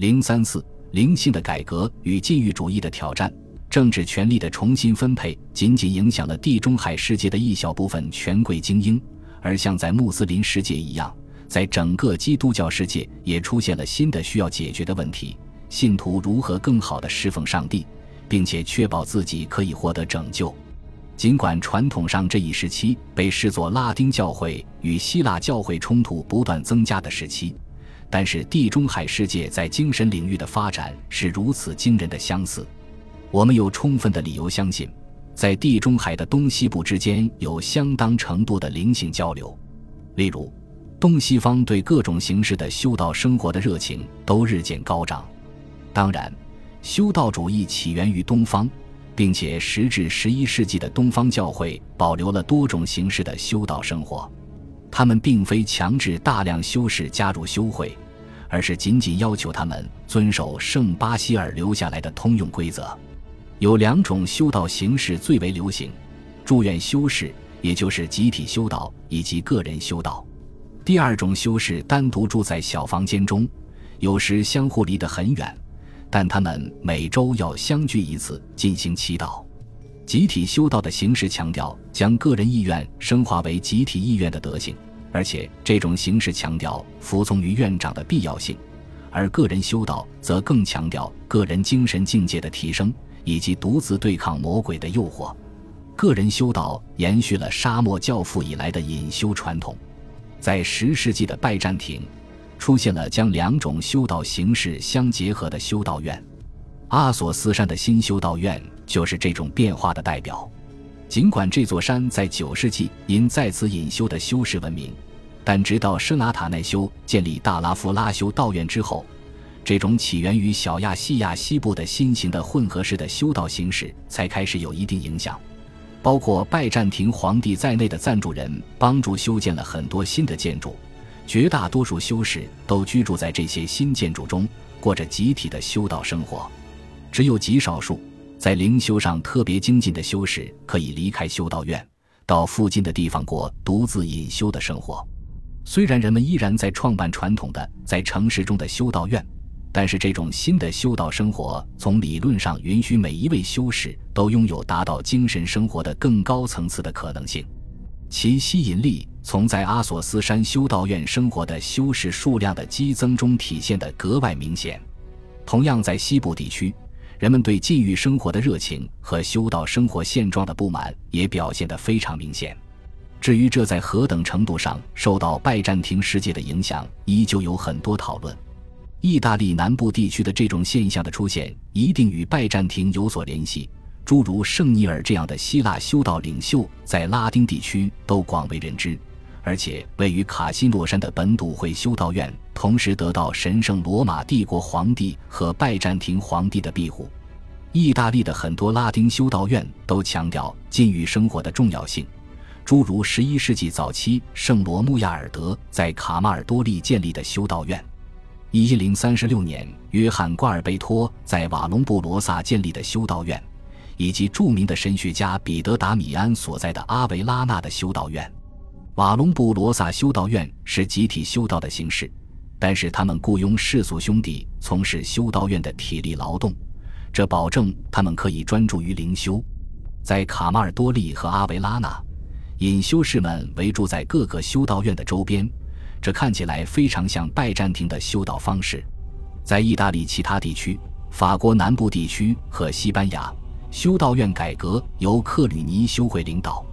零三四灵性的改革与禁欲主义的挑战，政治权力的重新分配仅仅影响了地中海世界的一小部分权贵精英，而像在穆斯林世界一样，在整个基督教世界也出现了新的需要解决的问题：信徒如何更好地侍奉上帝，并且确保自己可以获得拯救。尽管传统上这一时期被视作拉丁教会与希腊教会冲突不断增加的时期，但是地中海世界在精神领域的发展是如此惊人的相似。我们有充分的理由相信，在地中海的东西部之间有相当程度的灵性交流。例如，东西方对各种形式的修道生活的热情都日渐高涨。当然，修道主义起源于东方。并且，十至十一世纪的东方教会保留了多种形式的修道生活。他们并非强制大量修士加入修会，而是仅仅要求他们遵守圣巴西尔留下来的通用规则。有两种修道形式最为流行：住院修士，也就是集体修道，以及个人修道。第二种修士单独住在小房间中，有时相互离得很远。但他们每周要相聚一次进行祈祷。集体修道的形式强调将个人意愿升华为集体意愿的德性，而且这种形式强调服从于院长的必要性；而个人修道则更强调个人精神境界的提升以及独自对抗魔鬼的诱惑。个人修道延续了沙漠教父以来的隐修传统，在十世纪的拜占庭。出现了将两种修道形式相结合的修道院，阿索斯山的新修道院就是这种变化的代表。尽管这座山在九世纪因在此隐修的修士闻名，但直到施拿塔奈修建立大拉夫拉修道院之后，这种起源于小亚细亚西部的新型的混合式的修道形式才开始有一定影响。包括拜占庭皇帝在内的赞助人帮助修建了很多新的建筑。绝大多数修士都居住在这些新建筑中，过着集体的修道生活。只有极少数在灵修上特别精进的修士可以离开修道院，到附近的地方过独自隐修的生活。虽然人们依然在创办传统的在城市中的修道院，但是这种新的修道生活从理论上允许每一位修士都拥有达到精神生活的更高层次的可能性。其吸引力从在阿索斯山修道院生活的修士数量的激增中体现得格外明显。同样，在西部地区，人们对禁欲生活的热情和修道生活现状的不满也表现得非常明显。至于这在何等程度上受到拜占庭世界的影响，依旧有很多讨论。意大利南部地区的这种现象的出现，一定与拜占庭有所联系。诸如圣尼尔这样的希腊修道领袖，在拉丁地区都广为人知，而且位于卡西诺山的本笃会修道院，同时得到神圣罗马帝国皇帝和拜占庭皇帝的庇护。意大利的很多拉丁修道院都强调禁欲生活的重要性，诸如11世纪早期圣罗穆亚尔德在卡马尔多利建立的修道院，1036年约翰瓜尔贝托在瓦隆布罗萨建立的修道院。以及著名的神学家彼得·达米安所在的阿维拉纳的修道院，瓦隆布罗萨修道院是集体修道的形式，但是他们雇佣世俗兄弟从事修道院的体力劳动，这保证他们可以专注于灵修。在卡马尔多利和阿维拉纳，隐修士们围住在各个修道院的周边，这看起来非常像拜占庭的修道方式。在意大利其他地区、法国南部地区和西班牙。修道院改革由克吕尼修会领导，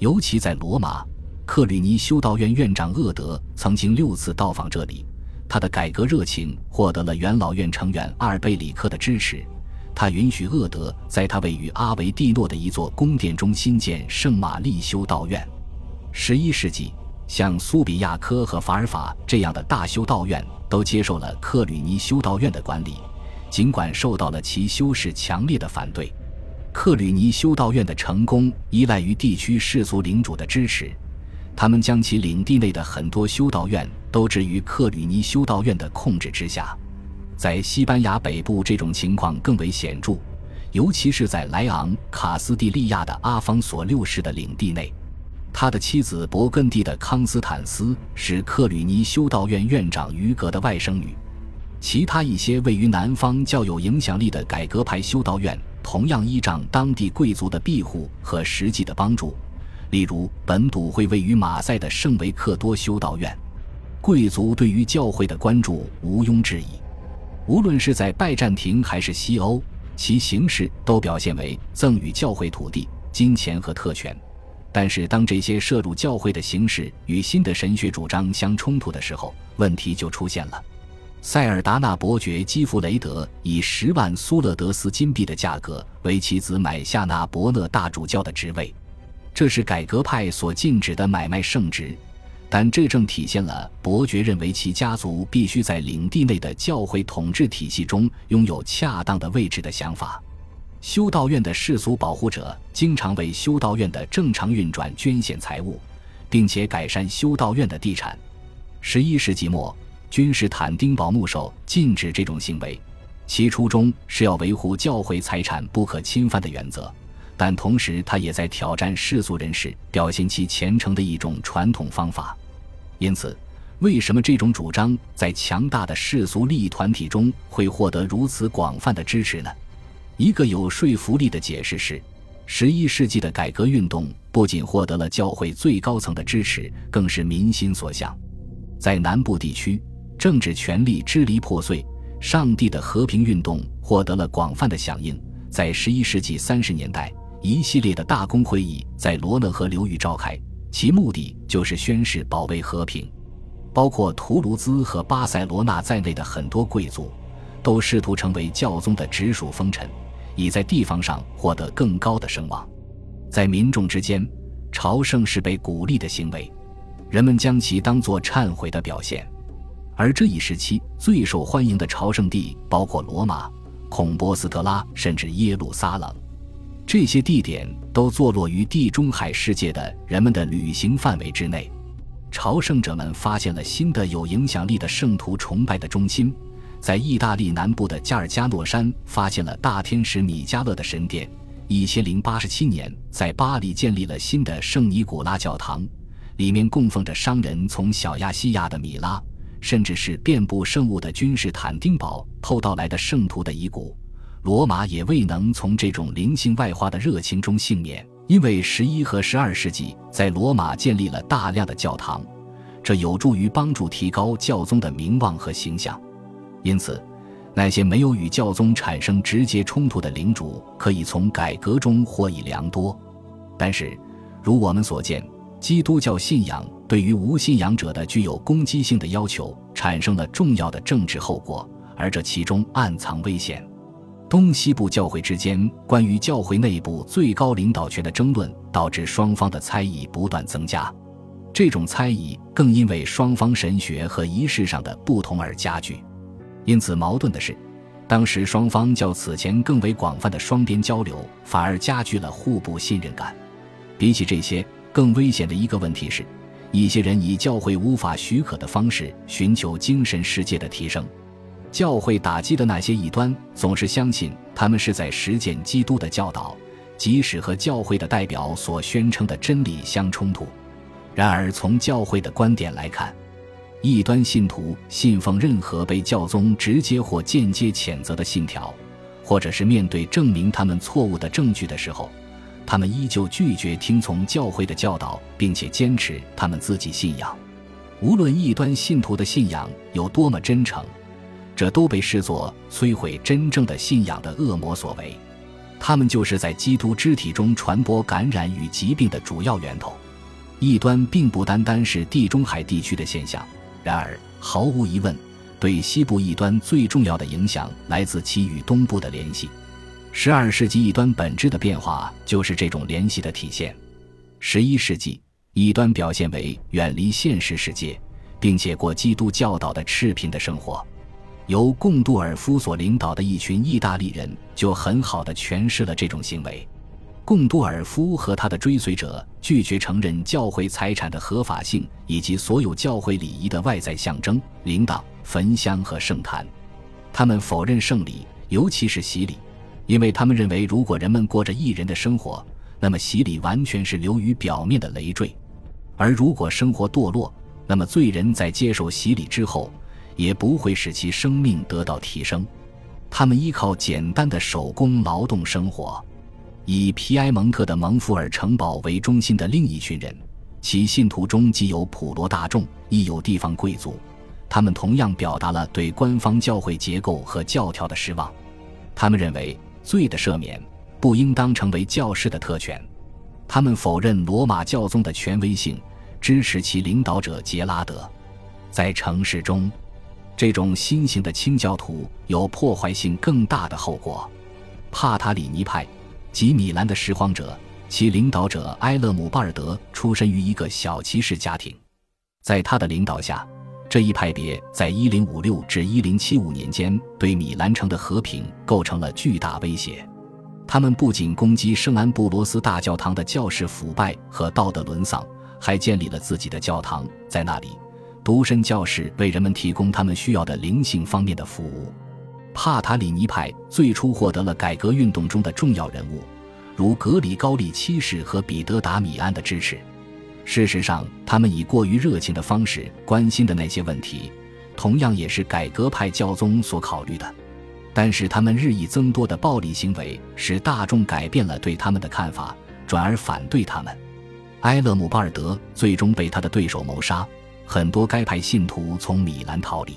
尤其在罗马，克吕尼修道院院长厄德曾经六次到访这里。他的改革热情获得了元老院成员阿尔贝里克的支持，他允许厄德在他位于阿维蒂诺的一座宫殿中新建圣玛丽修道院。十一世纪，像苏比亚科和法尔法这样的大修道院都接受了克吕尼修道院的管理，尽管受到了其修士强烈的反对。克吕尼修道院的成功依赖于地区世俗领主的支持，他们将其领地内的很多修道院都置于克吕尼修道院的控制之下。在西班牙北部，这种情况更为显著，尤其是在莱昂卡斯蒂利亚的阿方索六世的领地内。他的妻子勃艮第的康斯坦斯是克吕尼修道院院长于格的外甥女。其他一些位于南方较有影响力的改革派修道院，同样依仗当地贵族的庇护和实际的帮助。例如，本笃会位于马赛的圣维克多修道院，贵族对于教会的关注毋庸置疑。无论是在拜占庭还是西欧，其形式都表现为赠予教会土地、金钱和特权。但是，当这些摄入教会的形式与新的神学主张相冲突的时候，问题就出现了。塞尔达纳伯爵基弗雷德以十万苏勒德斯金币的价格为其子买下那伯勒大主教的职位。这是改革派所禁止的买卖圣职，但这正体现了伯爵认为其家族必须在领地内的教会统治体系中拥有恰当的位置的想法。修道院的世俗保护者经常为修道院的正常运转捐献财物，并且改善修道院的地产。十一世纪末，君士坦丁堡牧首禁止这种行为，其初衷是要维护教会财产不可侵犯的原则。但同时，他也在挑战世俗人士表现其虔诚的一种传统方法。因此，为什么这种主张在强大的世俗利益团体中会获得如此广泛的支持呢？一个有说服力的解释是，十一世纪的改革运动不仅获得了教会最高层的支持，更是民心所向。在南部地区，政治权力支离破碎，上帝的和平运动获得了广泛的响应。在十一世纪三十年代。一系列的大公会议在罗讷河流域召开，其目的就是宣誓保卫和平。包括图卢兹和巴塞罗那在内的很多贵族，都试图成为教宗的直属封臣，以在地方上获得更高的声望。在民众之间，朝圣是被鼓励的行为，人们将其当作忏悔的表现。而这一时期最受欢迎的朝圣地包括罗马、孔波斯特拉，甚至耶路撒冷。这些地点都坐落于地中海世界的人们的旅行范围之内。朝圣者们发现了新的有影响力的圣徒崇拜的中心，在意大利南部的加尔加诺山发现了大天使米迦勒的神殿。一千零八十七年，在巴黎建立了新的圣尼古拉教堂，里面供奉着商人从小亚细亚的米拉，甚至是遍布圣物的君士坦丁堡偷盗来的圣徒的遗骨。罗马也未能从这种灵性外化的热情中幸免，因为十一和十二世纪在罗马建立了大量的教堂，这有助于帮助提高教宗的名望和形象。因此，那些没有与教宗产生直接冲突的领主可以从改革中获益良多。但是，如我们所见，基督教信仰对于无信仰者的具有攻击性的要求产生了重要的政治后果，而这其中暗藏危险。东西部教会之间关于教会内部最高领导权的争论，导致双方的猜疑不断增加。这种猜疑更因为双方神学和仪式上的不同而加剧。因此，矛盾的是，当时双方较此前更为广泛的双边交流，反而加剧了互不信任感。比起这些，更危险的一个问题是，一些人以教会无法许可的方式寻求精神世界的提升。教会打击的那些异端总是相信他们是在实践基督的教导，即使和教会的代表所宣称的真理相冲突。然而，从教会的观点来看，异端信徒信奉任何被教宗直接或间接谴责的信条，或者是面对证明他们错误的证据的时候，他们依旧拒绝听从教会的教导，并且坚持他们自己信仰。无论异端信徒的信仰有多么真诚。这都被视作摧毁真正的信仰的恶魔所为，他们就是在基督肢体中传播感染与疾病的主要源头。异端并不单单是地中海地区的现象，然而毫无疑问，对西部异端最重要的影响来自其与东部的联系。十二世纪异端本质的变化就是这种联系的体现。十一世纪，异端表现为远离现实世界，并且过基督教导的赤贫的生活。由贡杜尔夫所领导的一群意大利人就很好的诠释了这种行为。贡杜尔夫和他的追随者拒绝承认教会财产的合法性以及所有教会礼仪的外在象征——铃铛、焚香和圣坛。他们否认圣礼，尤其是洗礼，因为他们认为，如果人们过着异人的生活，那么洗礼完全是流于表面的累赘；而如果生活堕落，那么罪人在接受洗礼之后。也不会使其生命得到提升。他们依靠简单的手工劳动生活。以皮埃蒙特的蒙福尔城堡为中心的另一群人，其信徒中既有普罗大众，亦有地方贵族。他们同样表达了对官方教会结构和教条的失望。他们认为罪的赦免不应当成为教士的特权。他们否认罗马教宗的权威性，支持其领导者杰拉德。在城市中，这种新型的清教徒有破坏性更大的后果。帕塔里尼派。及米兰的拾荒者，其领导者埃勒姆巴尔德出身于一个小骑士家庭，在他的领导下，这一派别在1056至1075年间对米兰城的和平构成了巨大威胁。他们不仅攻击圣安布罗斯大教堂的教士腐败和道德沦丧，还建立了自己的教堂，在那里，独身教士为人们提供他们需要的灵性方面的服务。帕塔里尼派最初获得了改革运动中的重要人物，如格里高利七世和彼得达米安的支持。事实上，他们以过于热情的方式关心的那些问题，同样也是改革派教宗所考虑的。但是，他们日益增多的暴力行为使大众改变了对他们的看法，转而反对他们。埃勒姆巴尔德最终被他的对手谋杀，很多该派信徒从米兰逃离。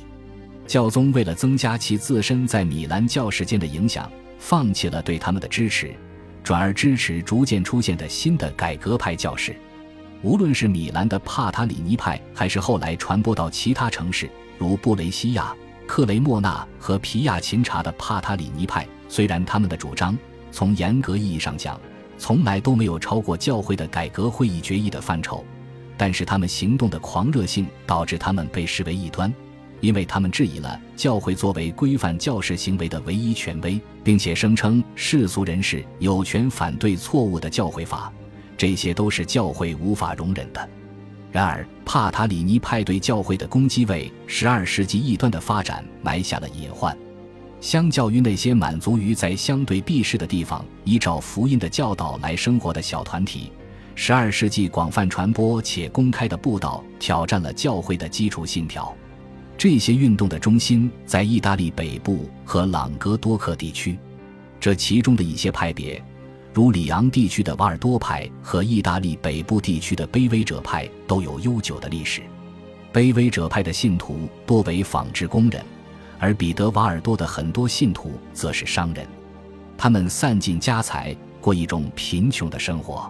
教宗为了增加其自身在米兰教士间的影响，放弃了对他们的支持，转而支持逐渐出现的新的改革派教士。无论是米兰的帕塔里尼派，还是后来传播到其他城市如布雷西亚、克雷莫纳和皮亚琴察的帕塔里尼派，虽然他们的主张从严格意义上讲从来都没有超过教会的改革会议决议的范畴，但是他们行动的狂热性导致他们被视为异端。因为他们质疑了教会作为规范教士行为的唯一权威，并且声称世俗人士有权反对错误的教会法，这些都是教会无法容忍的。然而，帕塔里尼派对教会的攻击为十二世纪异端的发展埋下了隐患。相较于那些满足于在相对避世的地方依照福音的教导来生活的小团体，十二世纪广泛传播且公开的布道挑战了教会的基础信条。这些运动的中心在意大利北部和朗格多克地区，这其中的一些派别，如里昂地区的瓦尔多派和意大利北部地区的卑微者派，都有悠久的历史。卑微者派的信徒多为纺织工人，而彼得瓦尔多的很多信徒则是商人，他们散尽家财，过一种贫穷的生活。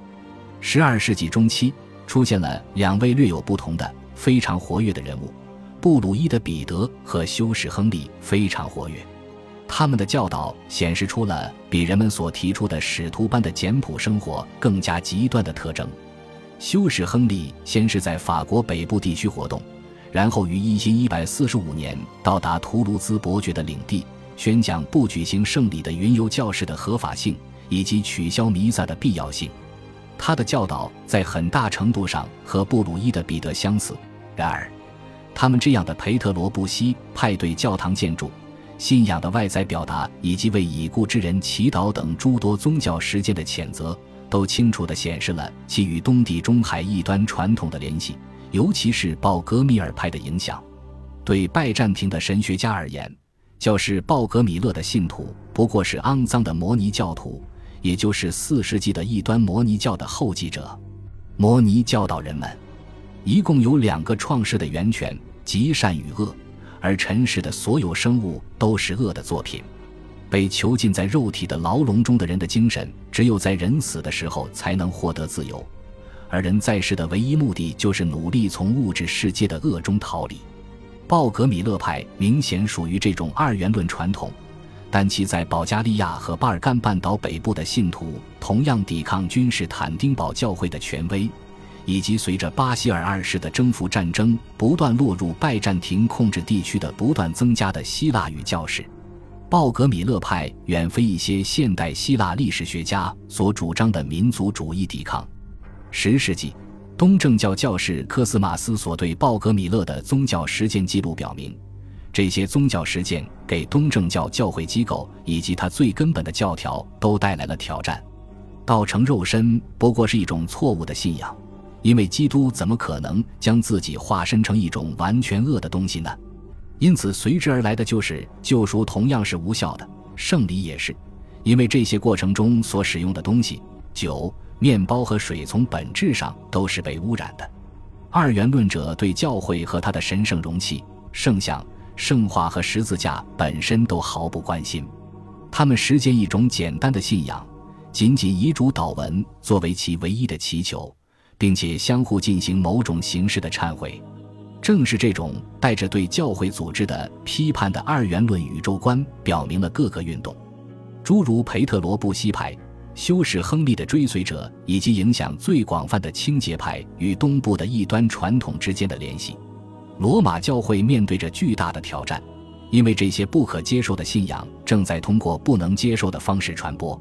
十二世纪中期，出现了两位略有不同的、非常活跃的人物。布鲁伊的彼得和修士亨利非常活跃，他们的教导显示出了比人们所提出的使徒般的简朴生活更加极端的特征。修士亨利先是在法国北部地区活动，然后于一千一百四十五年到达图卢兹伯爵的领地，宣讲不举行圣礼的云游教士的合法性以及取消弥撒的必要性。他的教导在很大程度上和布鲁伊的彼得相似，然而。他们这样的培特罗布西派对教堂建筑、信仰的外在表达以及为已故之人祈祷等诸多宗教实践的谴责，都清楚地显示了其与东地中海异端传统的联系，尤其是鲍格米尔派的影响。对拜占庭的神学家而言，教士鲍格米勒的信徒不过是肮脏的摩尼教徒，也就是四世纪的异端摩尼教的后继者。摩尼教导人们。一共有两个创世的源泉，即善与恶，而尘世的所有生物都是恶的作品。被囚禁在肉体的牢笼中的人的精神，只有在人死的时候才能获得自由，而人在世的唯一目的就是努力从物质世界的恶中逃离。鲍格米勒派明显属于这种二元论传统，但其在保加利亚和巴尔干半岛北部的信徒同样抵抗君士坦丁堡教会的权威。以及随着巴西尔二世的征服战争不断落入拜占庭控制地区的不断增加的希腊语教士，鲍格米勒派远非一些现代希腊历史学家所主张的民族主义抵抗。十世纪，东正教教士科斯马斯所对鲍格米勒的宗教实践记录表明，这些宗教实践给东正教教会机构以及它最根本的教条都带来了挑战。道成肉身不过是一种错误的信仰。因为基督怎么可能将自己化身成一种完全恶的东西呢？因此随之而来的就是救赎，同样是无效的；圣礼也是，因为这些过程中所使用的东西——酒、面包和水，从本质上都是被污染的。二元论者对教会和他的神圣容器、圣像、圣化和十字架本身都毫不关心，他们实践一种简单的信仰，仅仅以主祷文作为其唯一的祈求，并且相互进行某种形式的忏悔。正是这种带着对教会组织的批判的二元论宇宙观，表明了各个运动，诸如培特罗布西派、修士亨利的追随者以及影响最广泛的清洁派与东部的异端传统之间的联系。罗马教会面对着巨大的挑战，因为这些不可接受的信仰正在通过不能接受的方式传播。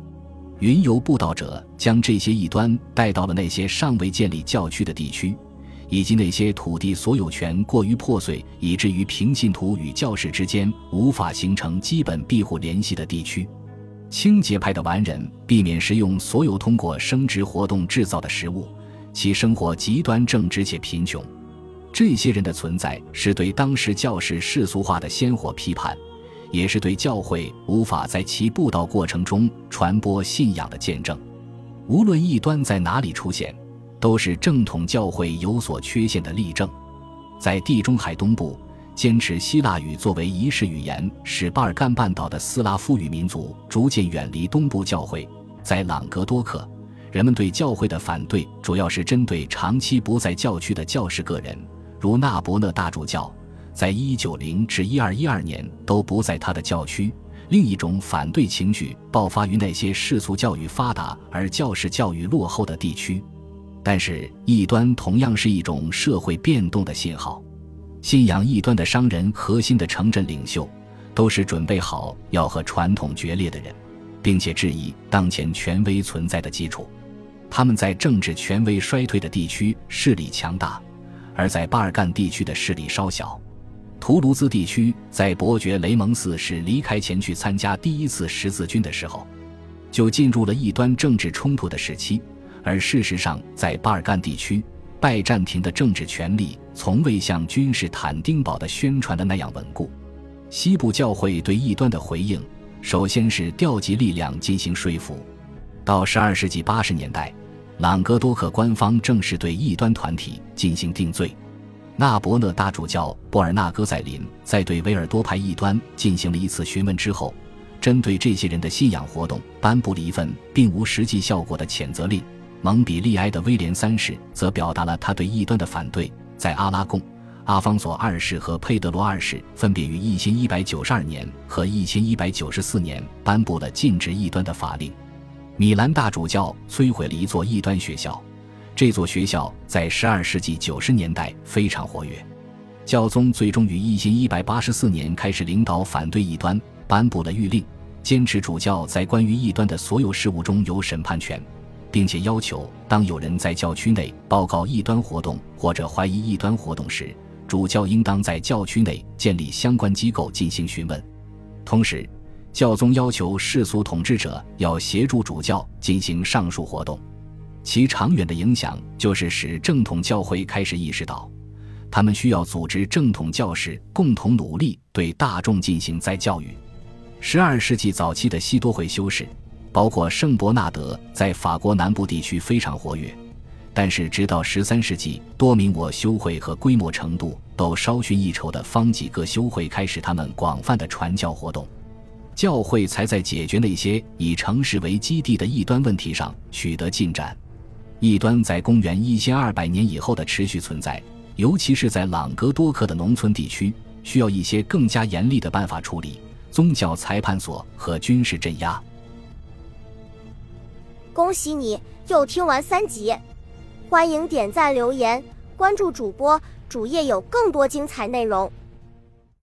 云游布道者将这些异端带到了那些尚未建立教区的地区。以及那些土地所有权过于破碎，以至于平信徒与教士之间无法形成基本庇护联系的地区，清洁派的完人避免食用所有通过生殖活动制造的食物，其生活极端正直且贫穷。这些人的存在是对当时教士世俗化的鲜活批判，也是对教会无法在其布道过程中传播信仰的见证。无论异端在哪里出现。都是正统教会有所缺陷的例证。在地中海东部，坚持希腊语作为仪式语言，使巴尔干半岛的斯拉夫语民族逐渐远离东部教会。在朗格多克，人们对教会的反对主要是针对长期不在教区的教士个人，如纳伯勒大主教，在190至1212年都不在他的教区。另一种反对情绪爆发于那些世俗教育发达而教士教育落后的地区。但是，异端同样是一种社会变动的信号。信仰异端的商人、核心的城镇领袖，都是准备好要和传统决裂的人，并且质疑当前权威存在的基础。他们在政治权威衰退的地区势力强大，而在巴尔干地区的势力稍小。图卢兹地区在伯爵雷蒙四世离开前去参加第一次十字军的时候，就进入了异端政治冲突的时期。而事实上，在巴尔干地区，拜占庭的政治权力从未像君士坦丁堡的宣传的那样稳固。西部教会对异端的回应，首先是调集力量进行说服。到十二世纪八十年代，朗格多克官方正式对异端团体进行定罪。纳伯勒大主教布尔纳戈塞林在对维尔多派异端进行了一次询问之后，针对这些人的信仰活动，颁布了一份并无实际效果的谴责令。蒙彼利埃的威廉三世则表达了他对异端的反对。在阿拉贡，阿方索二世和佩德罗二世分别于一千一百九十二年和一千一百九十四年颁布了禁止异端的法令。米兰大主教摧毁了一座异端学校，这座学校在十二世纪九十年代非常活跃。教宗最终于一千一百八十四年开始领导反对异端，颁布了谕令，坚持主教在关于异端的所有事务中有审判权。并且要求，当有人在教区内报告异端活动或者怀疑异端活动时，主教应当在教区内建立相关机构进行询问。同时，教宗要求世俗统治者要协助主教进行上述活动。其长远的影响就是使正统教会开始意识到，他们需要组织正统教士共同努力对大众进行再教育。十二世纪早期的西多会修士。包括圣伯纳德在法国南部地区非常活跃，但是直到十三世纪，多名我修会和规模程度都稍逊一筹的方几个修会开始他们广泛的传教活动，教会才在解决那些以城市为基地的异端问题上取得进展。异端在公元一千二百年以后的持续存在，尤其是在朗格多克的农村地区，需要一些更加严厉的办法处理：宗教裁判所和军事镇压。恭喜你又听完三集，欢迎点赞、留言、关注主播，主页有更多精彩内容。